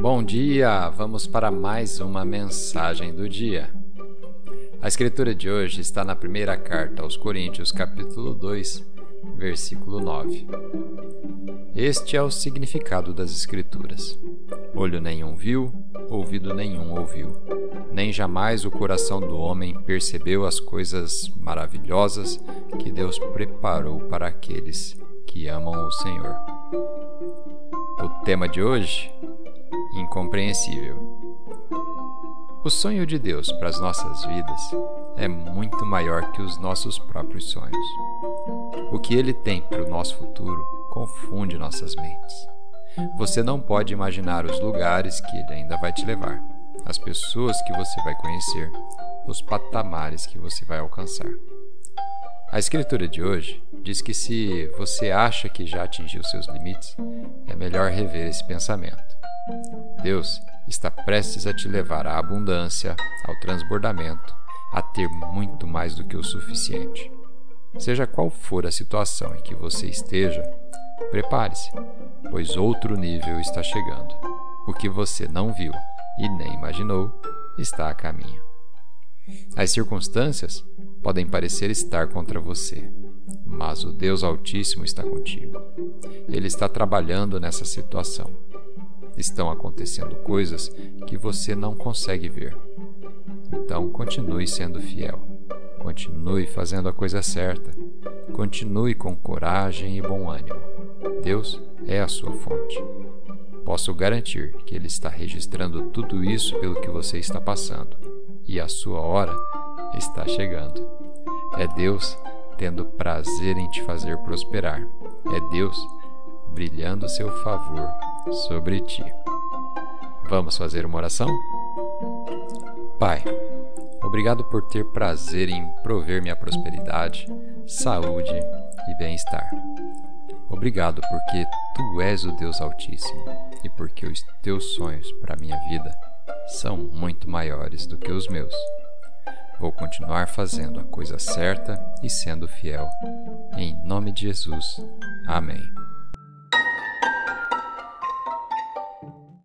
Bom dia! Vamos para mais uma mensagem do dia. A escritura de hoje está na primeira carta aos Coríntios, capítulo 2, versículo 9. Este é o significado das escrituras. Olho nenhum viu, ouvido nenhum ouviu, nem jamais o coração do homem percebeu as coisas maravilhosas que Deus preparou para aqueles que amam o Senhor. O tema de hoje incompreensível. O sonho de Deus para as nossas vidas é muito maior que os nossos próprios sonhos. O que ele tem para o nosso futuro confunde nossas mentes. Você não pode imaginar os lugares que ele ainda vai te levar, as pessoas que você vai conhecer, os patamares que você vai alcançar. A escritura de hoje diz que se você acha que já atingiu seus limites, é melhor rever esse pensamento. Deus está prestes a te levar à abundância, ao transbordamento, a ter muito mais do que o suficiente. Seja qual for a situação em que você esteja, prepare-se, pois outro nível está chegando. O que você não viu e nem imaginou está a caminho. As circunstâncias podem parecer estar contra você, mas o Deus Altíssimo está contigo. Ele está trabalhando nessa situação estão acontecendo coisas que você não consegue ver. Então continue sendo fiel. Continue fazendo a coisa certa. Continue com coragem e bom ânimo. Deus é a sua fonte. Posso garantir que Ele está registrando tudo isso pelo que você está passando, e a sua hora está chegando. É Deus tendo prazer em te fazer prosperar. É Deus brilhando seu favor sobre ti. Vamos fazer uma oração? Pai, obrigado por ter prazer em prover minha prosperidade, saúde e bem-estar. Obrigado porque tu és o Deus Altíssimo e porque os teus sonhos para minha vida são muito maiores do que os meus. Vou continuar fazendo a coisa certa e sendo fiel. Em nome de Jesus. Amém.